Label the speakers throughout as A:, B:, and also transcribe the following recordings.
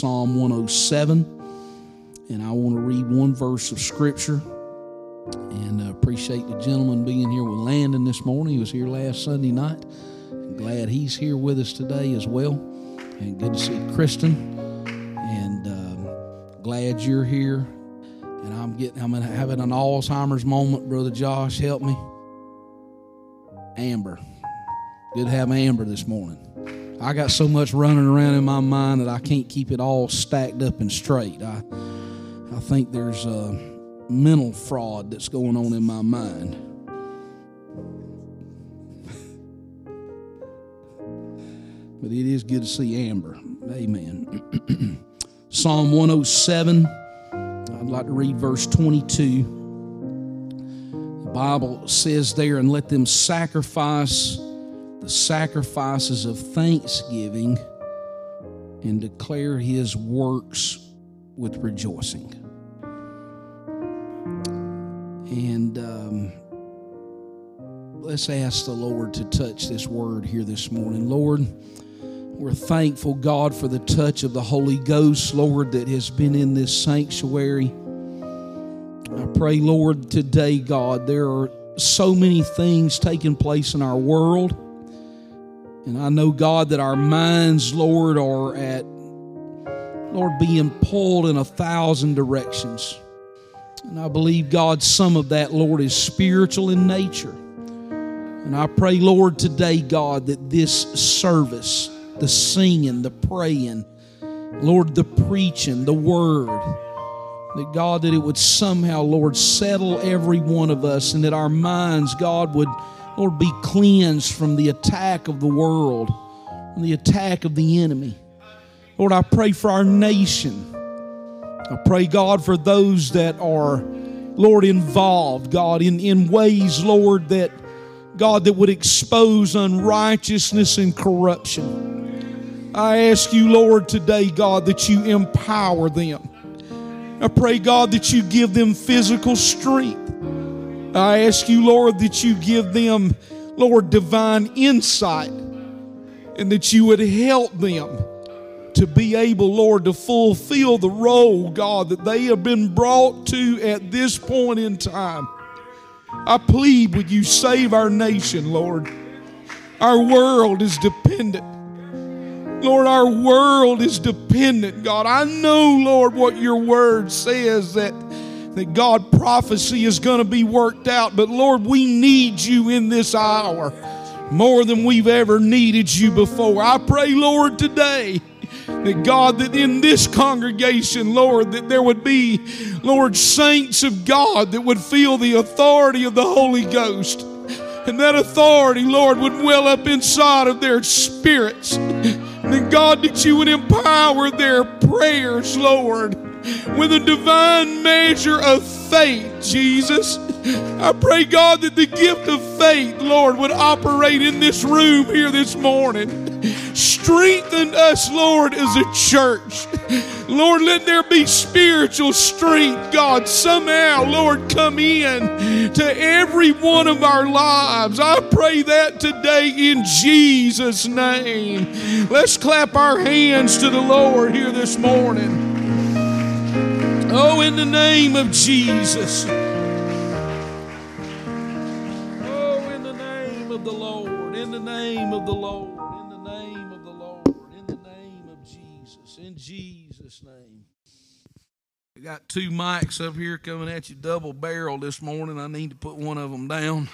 A: Psalm 107. And I want to read one verse of Scripture. And I appreciate the gentleman being here with Landon this morning. He was here last Sunday night. I'm glad he's here with us today as well. And good to see Kristen. And um, glad you're here. And I'm getting, I'm having an Alzheimer's moment, Brother Josh. Help me. Amber. Good to have Amber this morning. I got so much running around in my mind that I can't keep it all stacked up and straight. I, I think there's a mental fraud that's going on in my mind. but it is good to see Amber. Amen. Psalm 107, I'd like to read verse 22. The Bible says there, and let them sacrifice the sacrifices of thanksgiving and declare his works with rejoicing. And um, let's ask the Lord to touch this word here this morning. Lord, we're thankful, God, for the touch of the Holy Ghost, Lord, that has been in this sanctuary. I pray, Lord, today, God, there are so many things taking place in our world. And I know, God, that our minds, Lord, are at, Lord, being pulled in a thousand directions. And I believe, God, some of that, Lord, is spiritual in nature. And I pray, Lord, today, God, that this service, the singing, the praying, Lord, the preaching, the word, that God, that it would somehow, Lord, settle every one of us and that our minds, God, would Lord, be cleansed from the attack of the world, from the attack of the enemy. Lord, I pray for our nation. I pray, God, for those that are, Lord, involved, God, in, in ways, Lord, that, God, that would expose unrighteousness and corruption. I ask you, Lord, today, God, that you empower them. I pray, God, that you give them physical strength. I ask you, Lord, that you give them, Lord, divine insight and that you would help them to be able, Lord, to fulfill the role, God, that they have been brought to at this point in time. I plead with you, save our nation, Lord. Our world is dependent. Lord, our world is dependent, God. I know, Lord, what your word says that that God prophecy is going to be worked out. But Lord, we need you in this hour more than we've ever needed you before. I pray, Lord, today that God, that in this congregation, Lord, that there would be, Lord, saints of God that would feel the authority of the Holy Ghost. And that authority, Lord, would well up inside of their spirits. And God, that you would empower their prayers, Lord with a divine measure of faith, Jesus. I pray, God, that the gift of faith, Lord, would operate in this room here this morning. Strengthen us, Lord, as a church. Lord, let there be spiritual strength, God, somehow, Lord, come in to every one of our lives. I pray that today in Jesus' name. Let's clap our hands to the Lord here this morning. Oh, in the name of Jesus. Oh, in the name of the Lord. In the name of the Lord. In the name of the Lord. In the name of Jesus. In Jesus' name. We got two mics up here coming at you double barrel this morning. I need to put one of them down.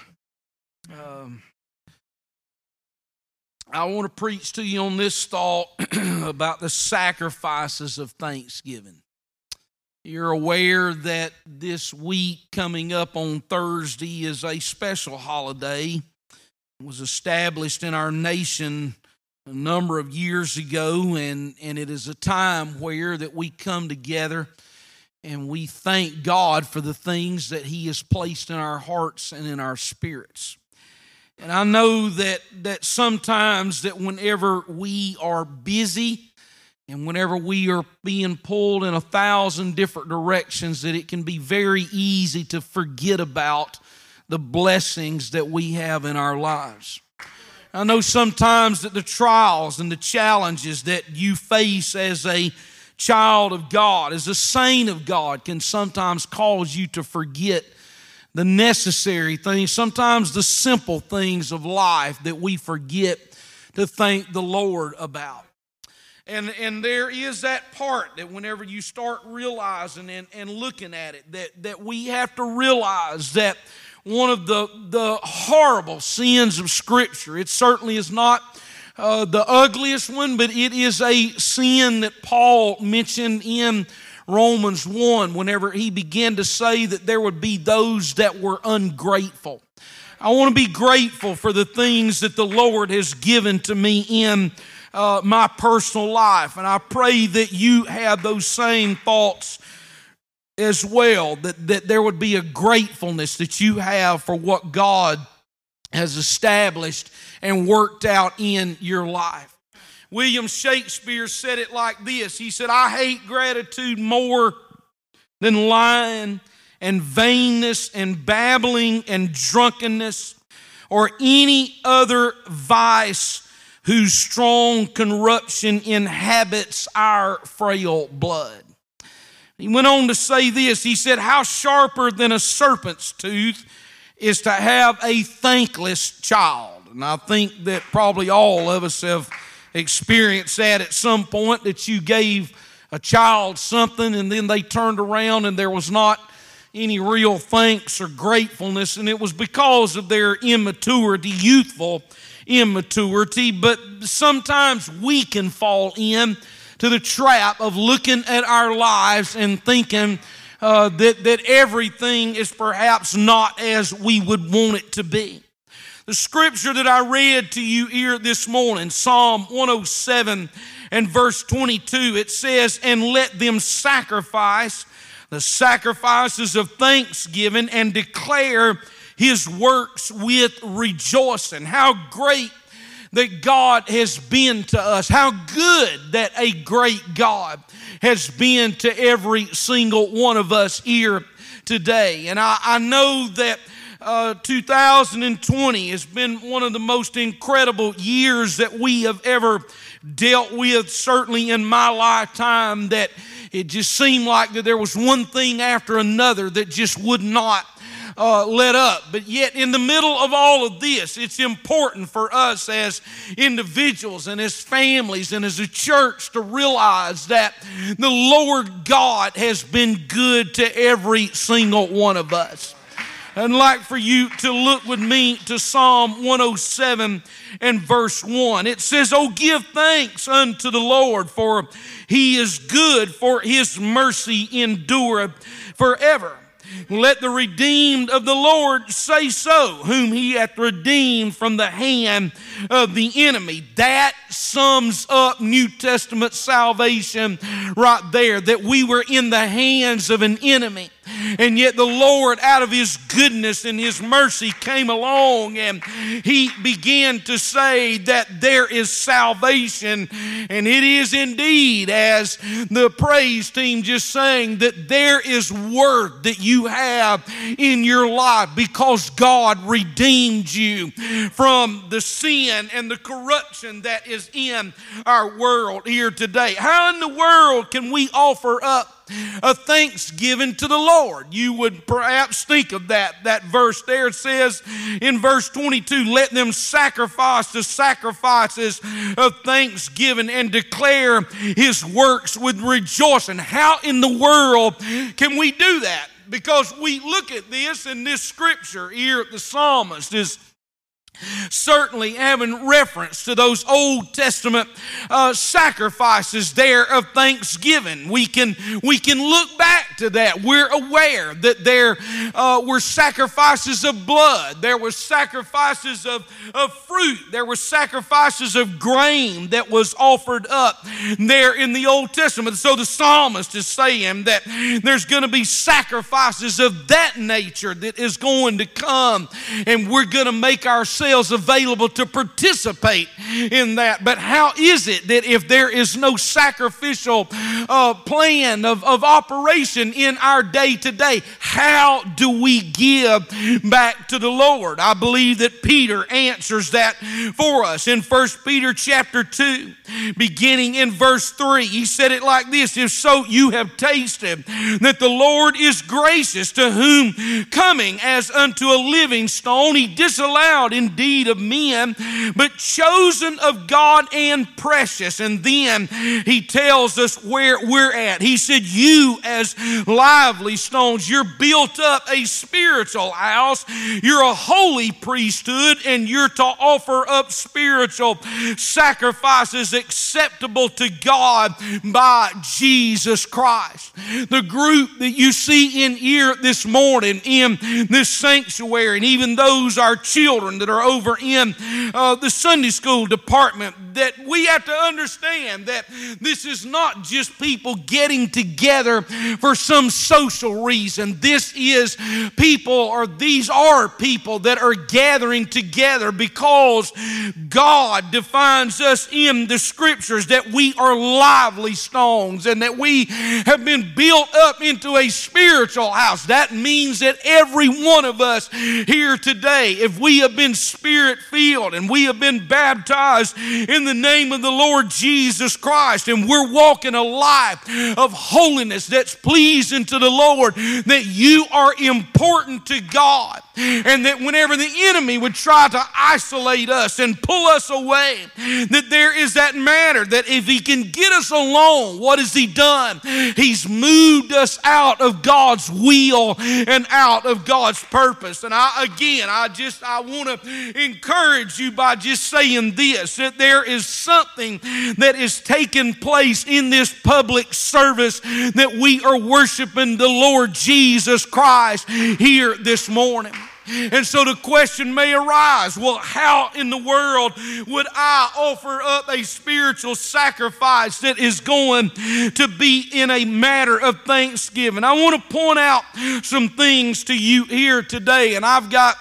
A: Um, I want to preach to you on this thought about the sacrifices of thanksgiving. You're aware that this week coming up on Thursday is a special holiday. It was established in our nation a number of years ago, and, and it is a time where that we come together and we thank God for the things that He has placed in our hearts and in our spirits. And I know that that sometimes that whenever we are busy, and whenever we are being pulled in a thousand different directions, that it can be very easy to forget about the blessings that we have in our lives. I know sometimes that the trials and the challenges that you face as a child of God, as a saint of God, can sometimes cause you to forget the necessary things, sometimes the simple things of life that we forget to thank the Lord about. And, and there is that part that whenever you start realizing and, and looking at it, that, that we have to realize that one of the, the horrible sins of Scripture, it certainly is not uh, the ugliest one, but it is a sin that Paul mentioned in Romans 1 whenever he began to say that there would be those that were ungrateful. I want to be grateful for the things that the Lord has given to me in uh, my personal life. And I pray that you have those same thoughts as well, that, that there would be a gratefulness that you have for what God has established and worked out in your life. William Shakespeare said it like this He said, I hate gratitude more than lying and vainness and babbling and drunkenness or any other vice whose strong corruption inhabits our frail blood. He went on to say this He said, How sharper than a serpent's tooth is to have a thankless child. And I think that probably all of us have experienced that at some point that you gave a child something and then they turned around and there was not any real thanks or gratefulness, and it was because of their immaturity, youthful immaturity. But sometimes we can fall in to the trap of looking at our lives and thinking uh, that, that everything is perhaps not as we would want it to be. The scripture that I read to you here this morning, Psalm 107 and verse 22, it says, And let them sacrifice the sacrifices of thanksgiving and declare his works with rejoicing. How great that God has been to us. How good that a great God has been to every single one of us here today. And I, I know that uh, 2020 has been one of the most incredible years that we have ever dealt with, certainly in my lifetime, that it just seemed like that there was one thing after another that just would not uh, let up. But yet, in the middle of all of this, it's important for us as individuals and as families and as a church to realize that the Lord God has been good to every single one of us. I'd like for you to look with me to Psalm 107 and verse 1. It says, Oh, give thanks unto the Lord, for he is good, for his mercy endureth forever. Let the redeemed of the Lord say so, whom he hath redeemed from the hand of the enemy. That sums up New Testament salvation right there, that we were in the hands of an enemy. And yet the Lord, out of His goodness and His mercy, came along and He began to say that there is salvation. And it is indeed, as the praise team just sang, that there is worth that you have in your life because God redeemed you from the sin and the corruption that is in our world here today. How in the world can we offer up a thanksgiving to the Lord. You would perhaps think of that. That verse there says in verse 22 let them sacrifice the sacrifices of thanksgiving and declare his works with rejoicing. How in the world can we do that? Because we look at this in this scripture here, the psalmist is certainly having reference to those Old Testament uh, sacrifices there of thanksgiving. We can, we can look back to that. We're aware that there uh, were sacrifices of blood, there were sacrifices of, of fruit, there were sacrifices of grain that was offered up there in the Old Testament. So the psalmist is saying that there's going to be sacrifices of that nature that is going to come, and we're going to make ourselves ourselves available to participate in that. But how is it that if there is no sacrificial uh, plan of, of operation in our day to day how do we give back to the Lord? I believe that Peter answers that for us in 1 Peter chapter 2, beginning in verse 3. He said it like this If so, you have tasted that the Lord is gracious, to whom coming as unto a living stone, he disallowed indeed of men, but chosen of God and precious. And then he tells us where we're at. He said, You as lively stones, you're built up a spiritual house, you're a holy priesthood, and you're to offer up spiritual sacrifices acceptable to God by Jesus Christ. The group that you see in here this morning in this sanctuary, and even those our children that are over in uh, the Sunday school department, that we have to understand that this is not just people getting together for some social reason. This is people, or these are people that are gathering together because God defines us in the scriptures that we are lively stones and that we have been built up into a spiritual house. That means that every one of us here today, if we have been spirit filled and we have been baptized in the name of the Lord Jesus Christ and we're walking a life of holiness that's pleasing to the Lord, that you are important to God. And that whenever the enemy would try to isolate us and pull us away, that there is that matter that if he can get us alone, what has he done? He's moved us out of God's will and out of God's purpose. And I again, I just I want to encourage you by just saying this that there is something that is taking place in this public service that we are worshiping the Lord Jesus Christ here this morning. And so the question may arise well, how in the world would I offer up a spiritual sacrifice that is going to be in a matter of thanksgiving? I want to point out some things to you here today, and I've got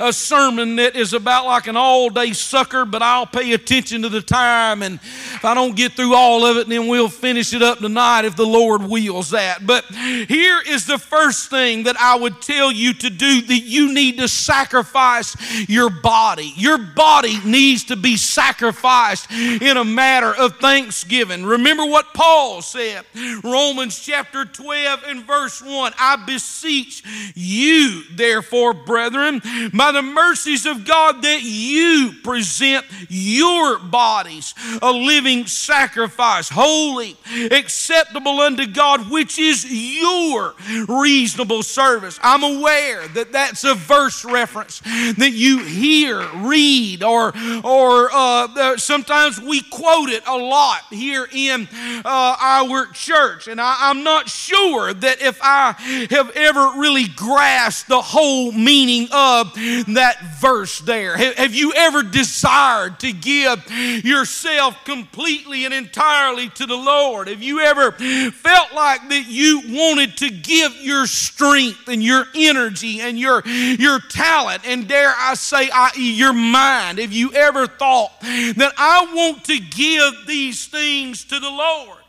A: a sermon that is about like an all day sucker, but I'll pay attention to the time. And if I don't get through all of it, then we'll finish it up tonight if the Lord wills that. But here is the first thing that I would tell you to do that you need to sacrifice your body. Your body needs to be sacrificed in a matter of thanksgiving. Remember what Paul said, Romans chapter 12 and verse 1 I beseech you, therefore, brethren, by the mercies of God that you present your bodies a living sacrifice, holy, acceptable unto God, which is your reasonable service. I'm aware that that's a verse reference that you hear, read, or or uh, sometimes we quote it a lot here in uh, our church, and I, I'm not sure that if I have ever really grasped the whole meaning of that verse there? Have you ever desired to give yourself completely and entirely to the Lord? Have you ever felt like that you wanted to give your strength and your energy and your, your talent and dare I say, i.e., your mind? Have you ever thought that I want to give these things to the Lord?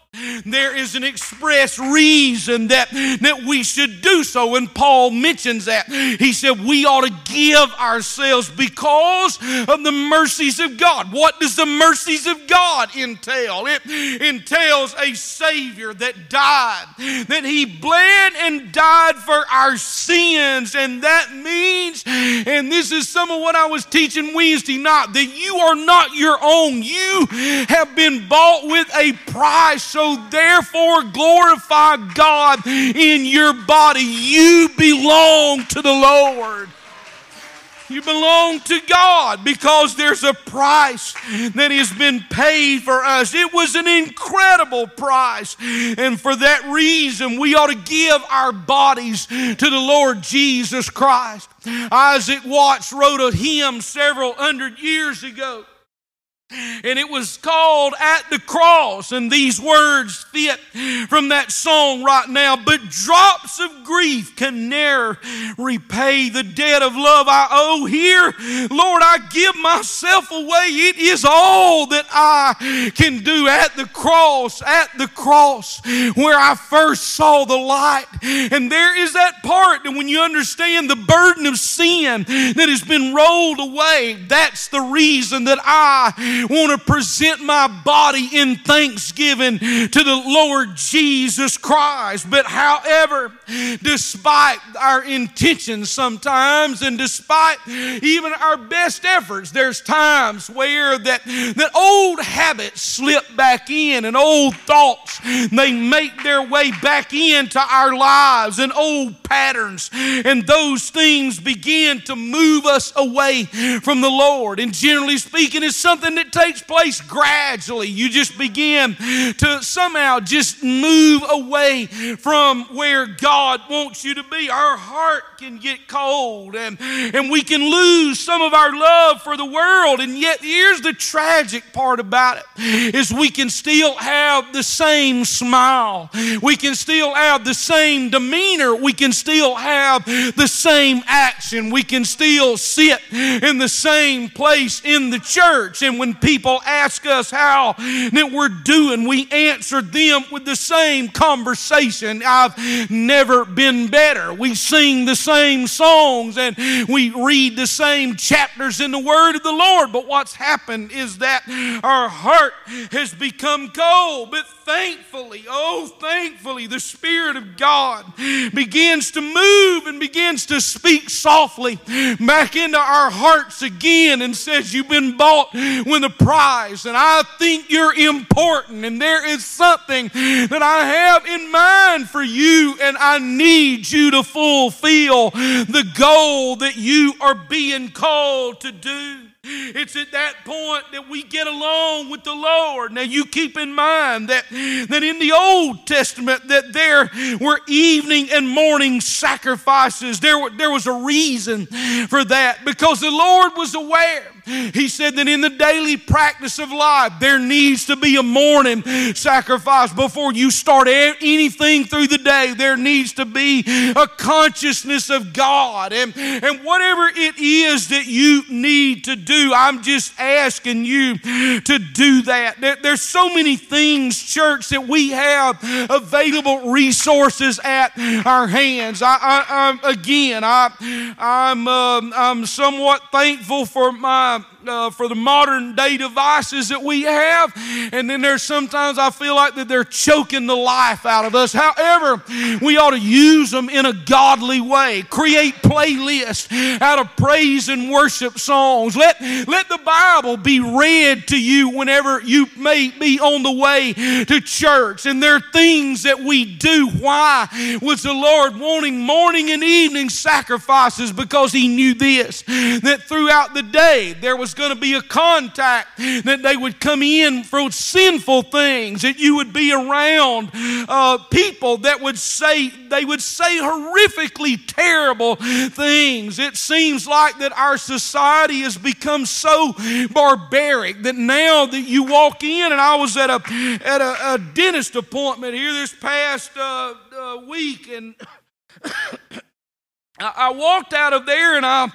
A: There is an express reason that, that we should do so. And Paul mentions that. He said we ought to give ourselves because of the mercies of God. What does the mercies of God entail? It entails a Savior that died, that He bled and died for our sins. And that means, and this is some of what I was teaching Wednesday night, that you are not your own. You have been bought with a price. So therefore glorify God in your body. You belong to the Lord. You belong to God because there's a price that has been paid for us. It was an incredible price. And for that reason, we ought to give our bodies to the Lord Jesus Christ. Isaac Watts wrote a hymn several hundred years ago. And it was called At the Cross. And these words fit from that song right now. But drops of grief can ne'er repay the debt of love I owe. Here, Lord, I give myself away. It is all that I can do at the cross, at the cross where I first saw the light. And there is that part that when you understand the burden of sin that has been rolled away, that's the reason that I want to present my body in thanksgiving to the Lord Jesus Christ. But however, despite our intentions sometimes and despite even our best efforts, there's times where that, that old habits slip back in and old thoughts, they make their way back into our lives and old patterns. And those things begin to move us away from the Lord. And generally speaking, it's something that takes place gradually. You just begin to somehow just move away from where God wants you to be. Our heart can get cold and, and we can lose some of our love for the world. And yet, here's the tragic part about it is we can still have the same smile. We can still have the same demeanor. We can still have the same action. We can still sit in the same place in the church. And when people ask us how that we're doing, we answer them with the same conversation. I've never been better. We sing the same songs and we read the same chapters in the Word of the Lord. But what's happened is that our heart has become cold. But thankfully, oh, thankfully, the Spirit of God begins to move and begins to speak softly back into our hearts again and says, You've been bought with a price, and I think you're important, and there is something that I have in mind for you, and I need you to fulfill the goal that you are being called to do. It's at that point that we get along with the Lord. Now you keep in mind that, that in the Old Testament that there were evening and morning sacrifices. There, there was a reason for that because the Lord was aware he said that in the daily practice of life, there needs to be a morning sacrifice before you start anything through the day. There needs to be a consciousness of God. And, and whatever it is that you need to do, I'm just asking you to do that. There, there's so many things, church, that we have available resources at our hands. I, I, I again, I, I'm, uh, I'm somewhat thankful for my uh, for the modern day devices that we have. And then there's sometimes I feel like that they're choking the life out of us. However, we ought to use them in a godly way. Create playlists out of praise and worship songs. Let, let the Bible be read to you whenever you may be on the way to church. And there are things that we do. Why was the Lord wanting morning and evening sacrifices? Because He knew this that throughout the day there going to be a contact, that they would come in for sinful things, that you would be around uh, people that would say, they would say horrifically terrible things. It seems like that our society has become so barbaric that now that you walk in, and I was at a, at a, a dentist appointment here this past uh, uh, week, and I walked out of there and I,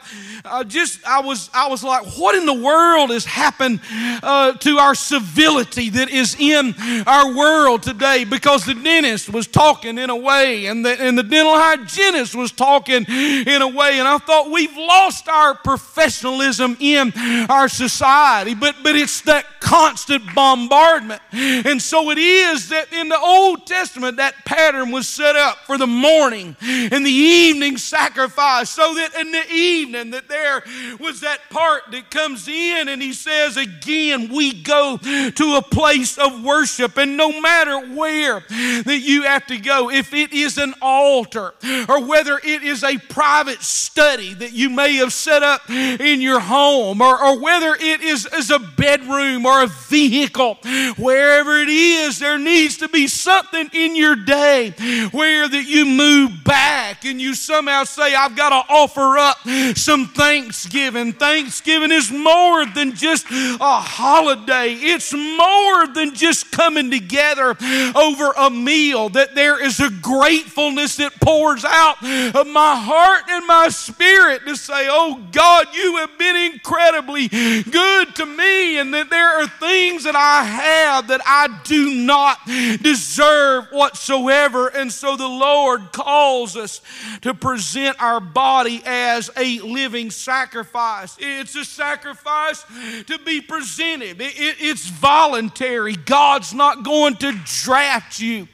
A: I, just I was I was like, what in the world has happened uh, to our civility that is in our world today? Because the dentist was talking in a way, and the and the dental hygienist was talking in a way, and I thought we've lost our professionalism in our society. But but it's that constant bombardment, and so it is that in the Old Testament that pattern was set up for the morning and the evening sacrifice sacrifice so that in the evening that there was that part that comes in and he says again we go to a place of worship. And no matter where that you have to go if it is an altar or whether it is a private study that you may have set up in your home or, or whether it is, is a bedroom or a vehicle wherever it is there needs to be something in your day where that you move back and you somehow say, I've got to offer up some thanksgiving. Thanksgiving is more than just a holiday, it's more than just coming together over a meal, that there is a gratefulness that pours out of my heart and my spirit to say, Oh God, you have been incredibly good to me, and that there are things that I have that I do not deserve whatsoever. And so the Lord calls us to present our body as a living sacrifice. It's a sacrifice to be presented, it, it, it's voluntary. God's not going to draft you,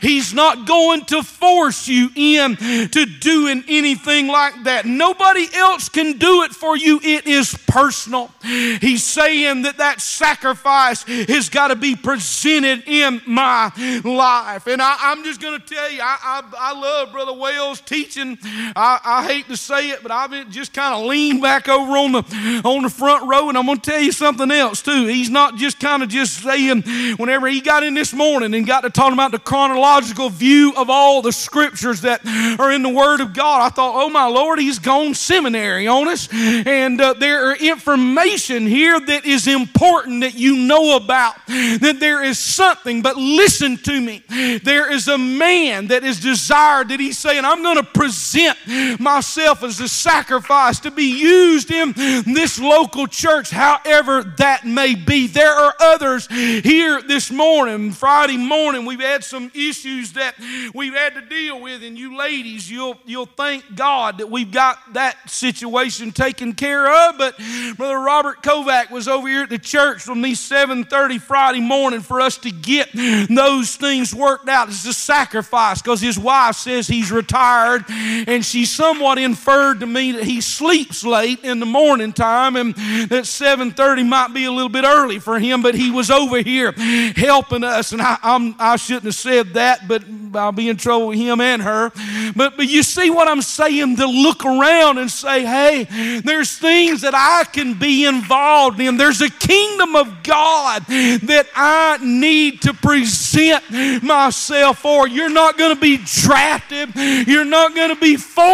A: He's not going to force you in to doing anything like that. Nobody else can do it for you, it is personal. He's saying that that sacrifice has got to be presented in my life. And I, am just going to tell you, I, I, I, love Brother Wells teaching. I, I hate to say it, but I've just kind of leaned back over on the, on the front row, and I'm going to tell you something else too. He's not just kind of just saying, whenever he got in this morning and got to talking about the chronological view of all the scriptures that are in the Word of God, I thought, oh my Lord, he's gone seminary on us. And uh, there are information here that is important that you know about, that there is something, but listen to me. There is a man that is desired that he's saying, I'm going to present myself as a sacrifice to be used in this local church, however that may be. There are others here this morning, Friday morning, we've had some issues that we've had to deal with, and you ladies, you'll, you'll thank God that we've got that situation taken care of. But Brother Robert Kovac was over here at the church from these 7:30 Friday morning for us to get those things worked out. It's a sacrifice because his wife says he's retired, and she somewhat inferred to me that he sleeps late in the morning time, and that 7:30 might be a little bit early for him. But he was over here helping us, and I, I'm, I shouldn't have said that, but I'll be in trouble with him and her. But, but you see what I'm saying? To look around and say, hey, there's things that I can be involved in. There's a kingdom of God that I need to present myself for. You're not going to be drafted, you're not going to be forced.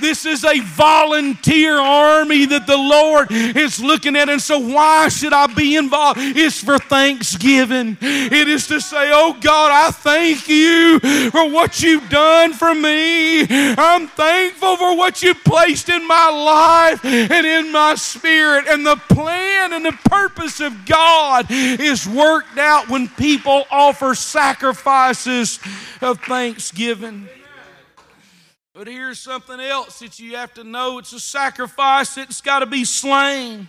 A: This is a volunteer army that the Lord is looking at. And so, why should I be involved? It's for thanksgiving. It is to say, Oh God, I thank you for what you've done for me. I'm thankful for what you placed in my life and in my spirit. And the plan and the purpose of God is worked out when people offer sacrifices of thanksgiving. But here's something else that you have to know it's a sacrifice that's got to be slain.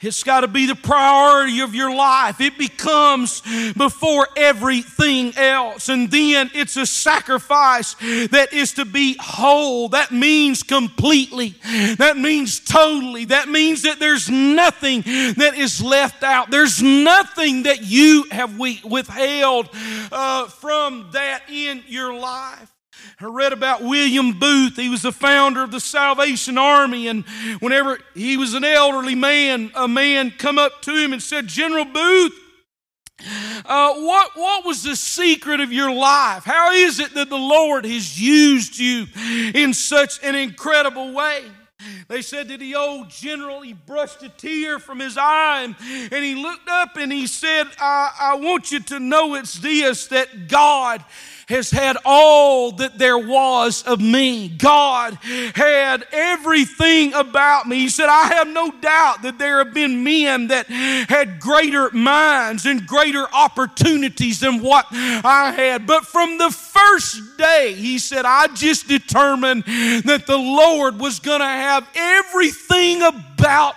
A: It's got to be the priority of your life. It becomes before everything else. And then it's a sacrifice that is to be whole. That means completely. That means totally. That means that there's nothing that is left out. There's nothing that you have withheld uh, from that in your life. I read about William Booth. He was the founder of the Salvation Army. And whenever he was an elderly man, a man come up to him and said, General Booth, uh, what, what was the secret of your life? How is it that the Lord has used you in such an incredible way? They said to the old general, he brushed a tear from his eye and, and he looked up and he said, I, I want you to know it's this that God has had all that there was of me. God had everything about me. He said, I have no doubt that there have been men that had greater minds and greater opportunities than what I had. But from the first day, he said, I just determined that the Lord was going to have everything about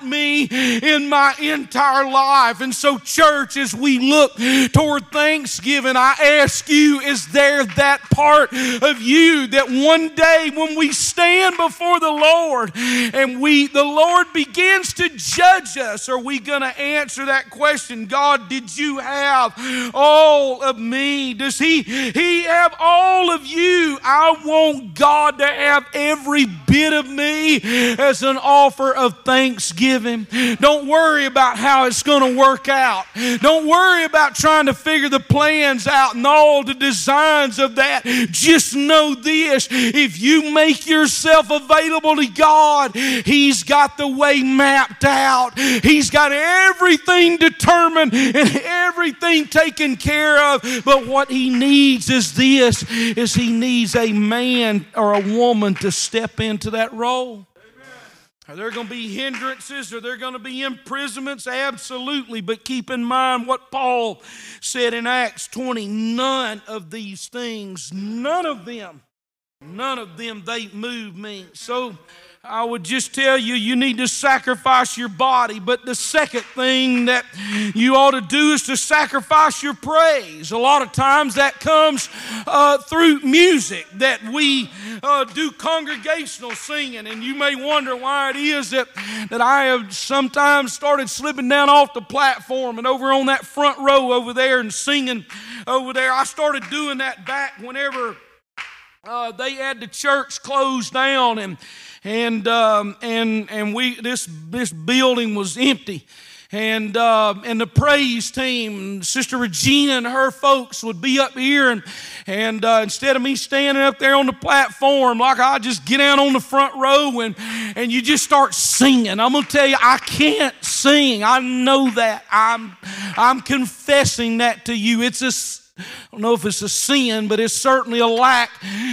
A: me in my entire life. And so, church, as we look toward Thanksgiving, I ask you, is there that part of you that one day when we stand before the Lord and we the Lord begins to judge us, are we going to answer that question? God, did you have all of me? Does he he have all of you? I want God to have every bit of me as an offer of thanksgiving Thanksgiving. Don't worry about how it's going to work out. Don't worry about trying to figure the plans out and all the designs of that. Just know this if you make yourself available to God, He's got the way mapped out, He's got everything determined and everything taken care of. But what He needs is this is He needs a man or a woman to step into that role. Are there going to be hindrances? Are there going to be imprisonments? Absolutely. But keep in mind what Paul said in Acts 20 none of these things, none of them, none of them, they move me. So, I would just tell you, you need to sacrifice your body. But the second thing that you ought to do is to sacrifice your praise. A lot of times that comes uh, through music, that we uh, do congregational singing. And you may wonder why it is that, that I have sometimes started slipping down off the platform and over on that front row over there and singing over there. I started doing that back whenever. Uh, they had the church closed down and and um, and and we this this building was empty and uh, and the praise team, Sister Regina and her folks would be up here, and and uh, instead of me standing up there on the platform, like I just get out on the front row and and you just start singing. I'm gonna tell you, I can't sing. I know that. I'm I'm confessing that to you. It's a I don't know if it's a sin, but it's certainly a lack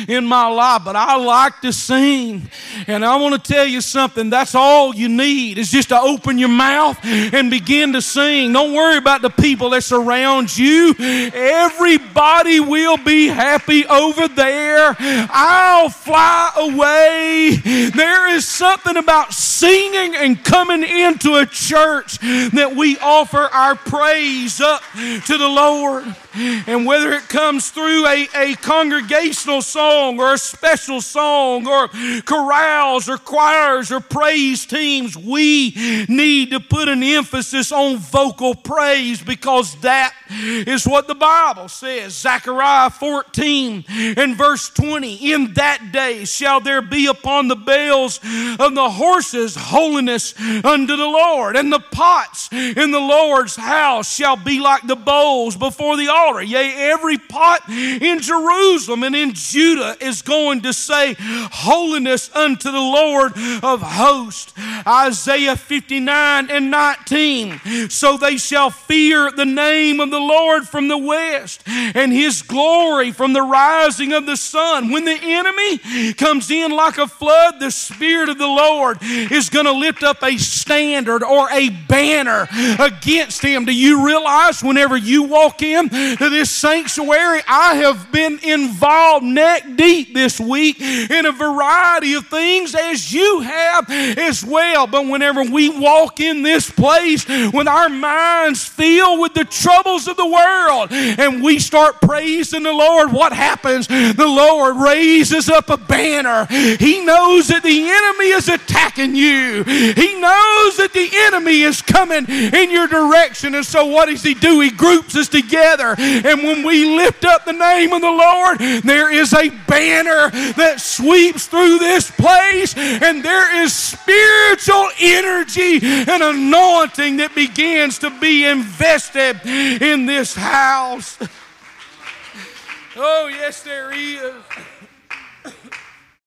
A: in my life. But I like to sing. And I want to tell you something. That's all you need is just to open your mouth and begin to sing. Don't worry about the people that surround you. Everybody will be happy over there. I'll fly away. There is something about singing and coming into a church that we offer our praise up to the Lord. And whether it comes through a, a congregational song or a special song or chorales or choirs or praise teams, we need to put an emphasis on vocal praise because that is what the Bible says. Zechariah 14 and verse 20 In that day shall there be upon the bells of the horses holiness unto the Lord, and the pots in the Lord's house shall be like the bowls before the altar. Yea, every pot in Jerusalem and in Judah is going to say, Holiness unto the Lord of hosts. Isaiah 59 and 19. So they shall fear the name of the Lord from the west and his glory from the rising of the sun. When the enemy comes in like a flood, the Spirit of the Lord is going to lift up a standard or a banner against him. Do you realize whenever you walk in to this sanctuary, I have been involved neck deep this week in a variety of things as you have as well. But whenever we walk in this place with our minds filled with the troubles of the world and we start praising the Lord, what happens? The Lord raises up a banner. He knows that the enemy is attacking you, He knows that the enemy is coming in your direction. And so, what does He do? He groups us together. And when we lift up the name of the Lord, there is a banner that sweeps through this place, and there is spiritual energy and anointing that begins to be invested in this house. Oh, yes, there is.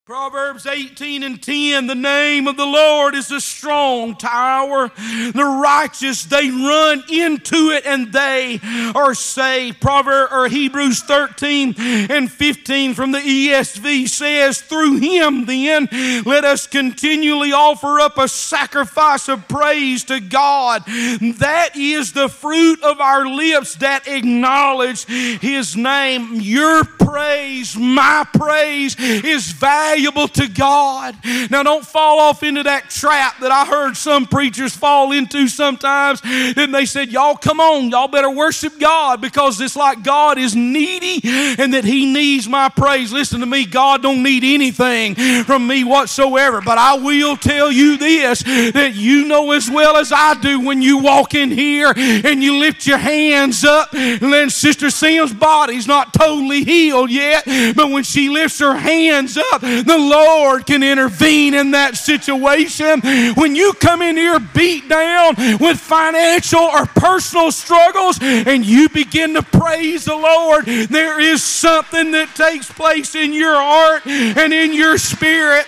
A: Proverbs 18 and 10 The name of the Lord is a strong tower. The righteous, they run into it and they are saved. Proverbs or Hebrews 13 and 15 from the ESV says, Through him, then, let us continually offer up a sacrifice of praise to God. That is the fruit of our lips that acknowledge his name. Your praise, my praise, is valuable valuable to God. Now, don't fall off into that trap that I heard some preachers fall into sometimes. Then they said, Y'all come on, y'all better worship God because it's like God is needy and that He needs my praise. Listen to me, God don't need anything from me whatsoever. But I will tell you this that you know as well as I do when you walk in here and you lift your hands up, and then Sister Sim's body's not totally healed yet, but when she lifts her hands up, the Lord can intervene in that situation. When you come in here beat down with financial or personal struggles and you begin to praise the Lord, there is something that takes place in your heart and in your spirit.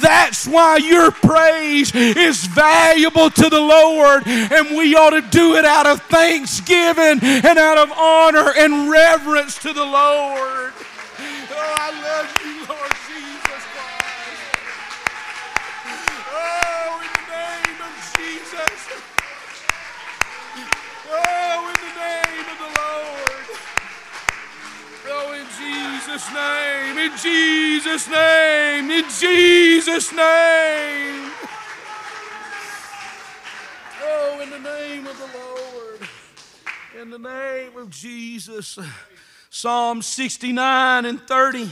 A: That's why your praise is valuable to the Lord, and we ought to do it out of thanksgiving and out of honor and reverence to the Lord. Oh, I love you, Lord Jesus Christ. Oh, in the name of Jesus. Oh, in the name of the Lord. Oh, in Jesus' name, in Jesus' name, in Jesus' name. Oh, in the name of the Lord. In the name of Jesus. Psalm 69 and 30.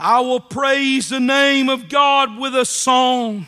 A: I will praise the name of God with a song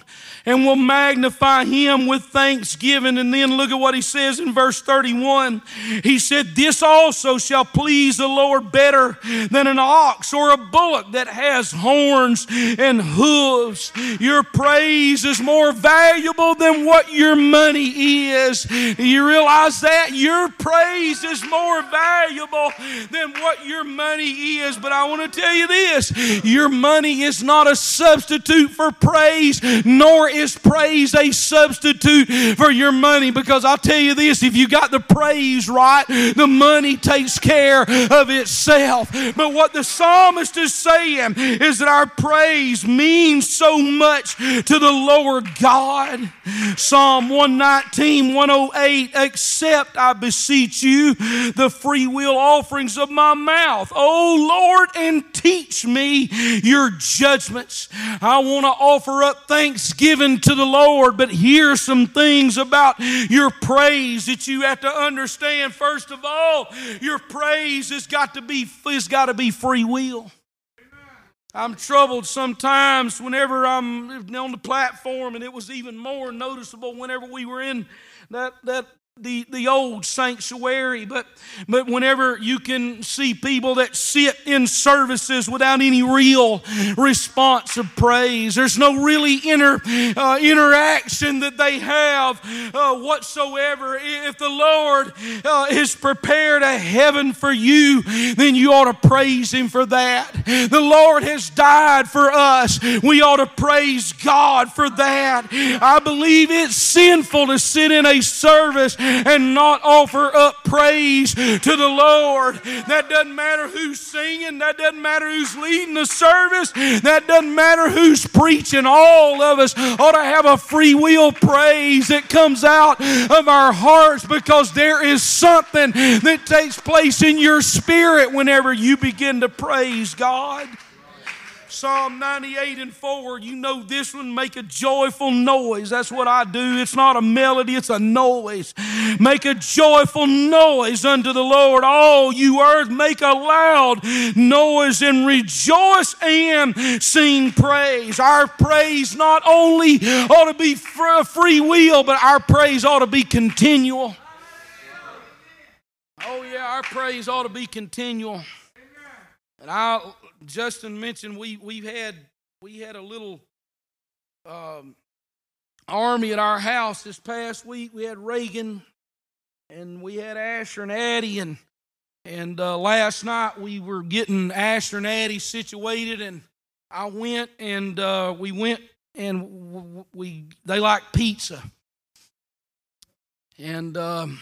A: and will magnify him with thanksgiving. And then look at what he says in verse 31. He said, This also shall please the Lord better than an ox or a bullock that has horns and hooves. Your praise is more valuable than what your money is. You realize that? Your praise is more valuable than what your money is. But I want to tell you this your money is not a substitute for praise, nor is praise a substitute for your money? Because I'll tell you this if you got the praise right, the money takes care of itself. But what the psalmist is saying is that our praise means so much to the Lord God. Psalm 119, 108, accept, I beseech you, the free will offerings of my mouth. Oh Lord, and teach me your judgments. I want to offer up thanksgiving to the Lord, but here's some things about your praise that you have to understand. First of all, your praise has got to be has got to be free will. I'm troubled sometimes whenever I'm on the platform, and it was even more noticeable whenever we were in that, that the, the old sanctuary, but, but whenever you can see people that sit in services without any real response of praise, there's no really inner uh, interaction that they have uh, whatsoever. If the Lord uh, has prepared a heaven for you, then you ought to praise Him for that. The Lord has died for us. We ought to praise God for that. I believe it's sinful to sit in a service and not offer up praise to the Lord. That doesn't matter who's singing, that doesn't matter who's leading the service, that doesn't matter who's preaching. All of us ought to have a free will praise that comes out of our hearts because there is something that takes place in your spirit whenever you begin to praise God. Psalm 98 and 4, you know this one, make a joyful noise. That's what I do. It's not a melody, it's a noise. Make a joyful noise unto the Lord. All you earth, make a loud noise and rejoice and sing praise. Our praise not only ought to be free will, but our praise ought to be continual. Oh, yeah, our praise ought to be continual. And I Justin mentioned we we've had we had a little um, army at our house this past week. We had Reagan, and we had Asher and Addie, and and uh, last night we were getting Asher and Addie situated, and I went and uh, we went and we they like pizza, and um,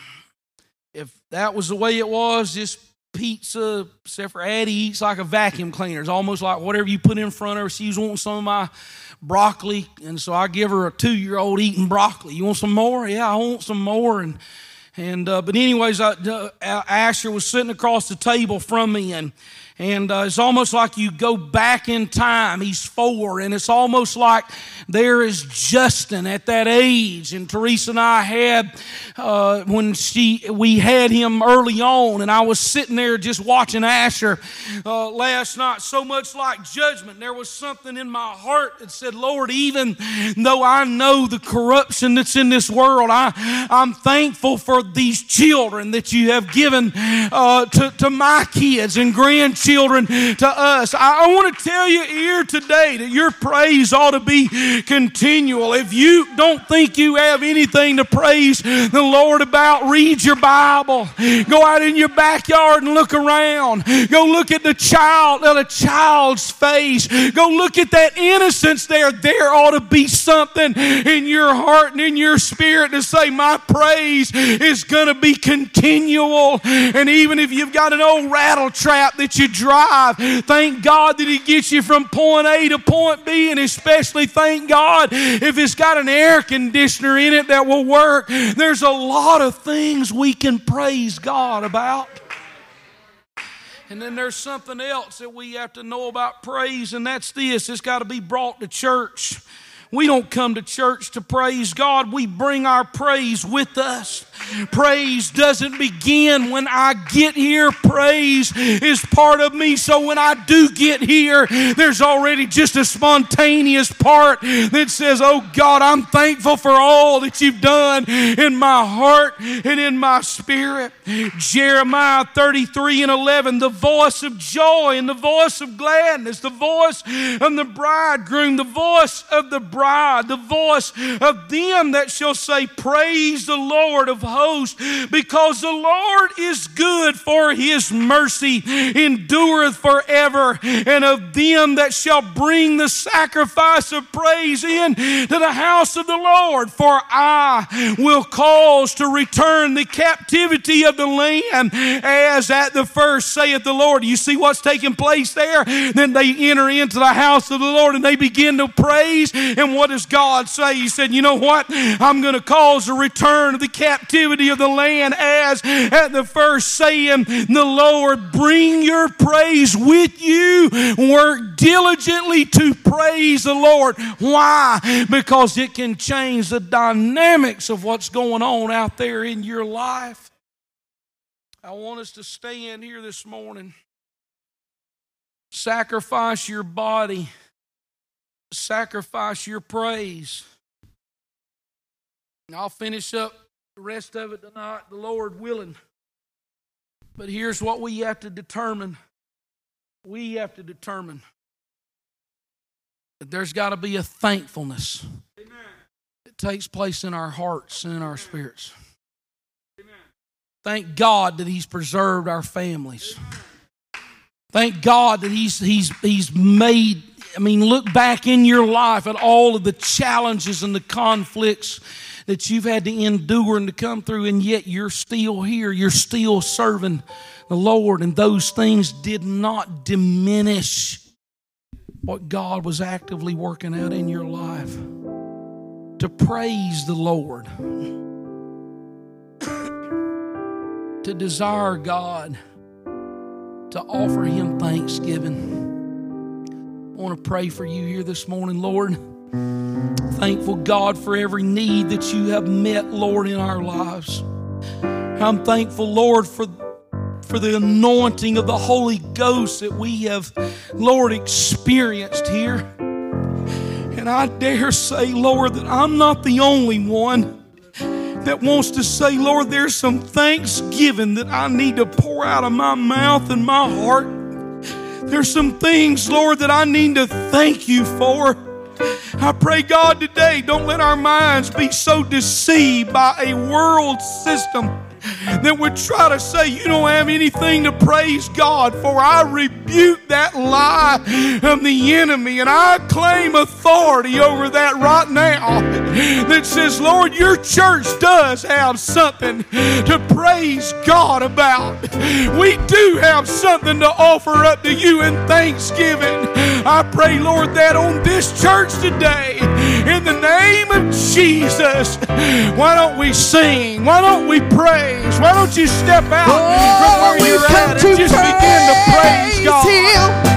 A: if that was the way it was, just pizza, except for Addie eats like a vacuum cleaner. It's almost like whatever you put in front of her. She's wanting some of my broccoli, and so I give her a two-year-old eating broccoli. You want some more? Yeah, I want some more. And and uh, but anyways, I, uh, Asher was sitting across the table from me, and and uh, it's almost like you go back in time. He's four, and it's almost like there is Justin at that age. And Teresa and I had uh, when she we had him early on, and I was sitting there just watching Asher uh, last night. So much like Justin, there was something in my heart that said, "Lord, even though I know the corruption that's in this world, I I'm thankful for these children that you have given uh, to to my kids and grandchildren." Children to us. I, I want to tell you here today that your praise ought to be continual. If you don't think you have anything to praise the Lord about, read your Bible. Go out in your backyard and look around. Go look at the child, at a child's face. Go look at that innocence there. There ought to be something in your heart and in your spirit to say, My praise is going to be continual. And even if you've got an old rattle trap that you drive, thank God that He gets you from point A to point B. And especially thank God if it's got an air conditioner in it that will work. There's a lot of things we can praise God about. And then there's something else that we have to know about praise, and that's this it's got to be brought to church. We don't come to church to praise God, we bring our praise with us. Praise doesn't begin when I get here. Praise is part of me. So when I do get here, there's already just a spontaneous part that says, Oh God, I'm thankful for all that you've done in my heart and in my spirit. Jeremiah 33 and 11, the voice of joy and the voice of gladness, the voice of the bridegroom, the voice of the bride, the voice of them that shall say, Praise the Lord of hosts, because the Lord is good, for his mercy endureth forever. And of them that shall bring the sacrifice of praise in to the house of the Lord, for I will cause to return the captivity of the land as at the first, saith the Lord. You see what's taking place there? Then they enter into the house of the Lord and they begin to praise. And what does God say? He said, You know what? I'm going to cause a return of the captivity of the land as at the first, saying, The Lord, bring your praise with you. Work diligently to praise the Lord. Why? Because it can change the dynamics of what's going on out there in your life. I want us to stand here this morning. Sacrifice your body, sacrifice your praise. And I'll finish up the rest of it tonight, the Lord willing. But here's what we have to determine we have to determine that there's got to be a thankfulness Amen. that takes place in our hearts and in our spirits. Thank God that He's preserved our families. Thank God that He's He's He's made. I mean, look back in your life at all of the challenges and the conflicts that you've had to endure and to come through, and yet you're still here. You're still serving the Lord, and those things did not diminish what God was actively working out in your life. To praise the Lord to desire God, to offer Him thanksgiving. I want to pray for you here this morning, Lord. Thankful, God, for every need that you have met, Lord, in our lives. I'm thankful, Lord, for, for the anointing of the Holy Ghost that we have, Lord, experienced here. And I dare say, Lord, that I'm not the only one that wants to say, Lord, there's some thanksgiving that I need to pour out of my mouth and my heart. There's some things, Lord, that I need to thank you for. I pray, God, today, don't let our minds be so deceived by a world system that would try to say you don't have anything to praise God for. I rebuke that lie of the enemy and I claim authority over that right now that says, Lord, your church does have something to praise God about. We do have something to offer up to you in thanksgiving. I pray, Lord, that on this church today, in the name of Jesus, why don't we sing? Why don't we praise? Why don't you step out oh, from where you're at and just begin to praise God? Him.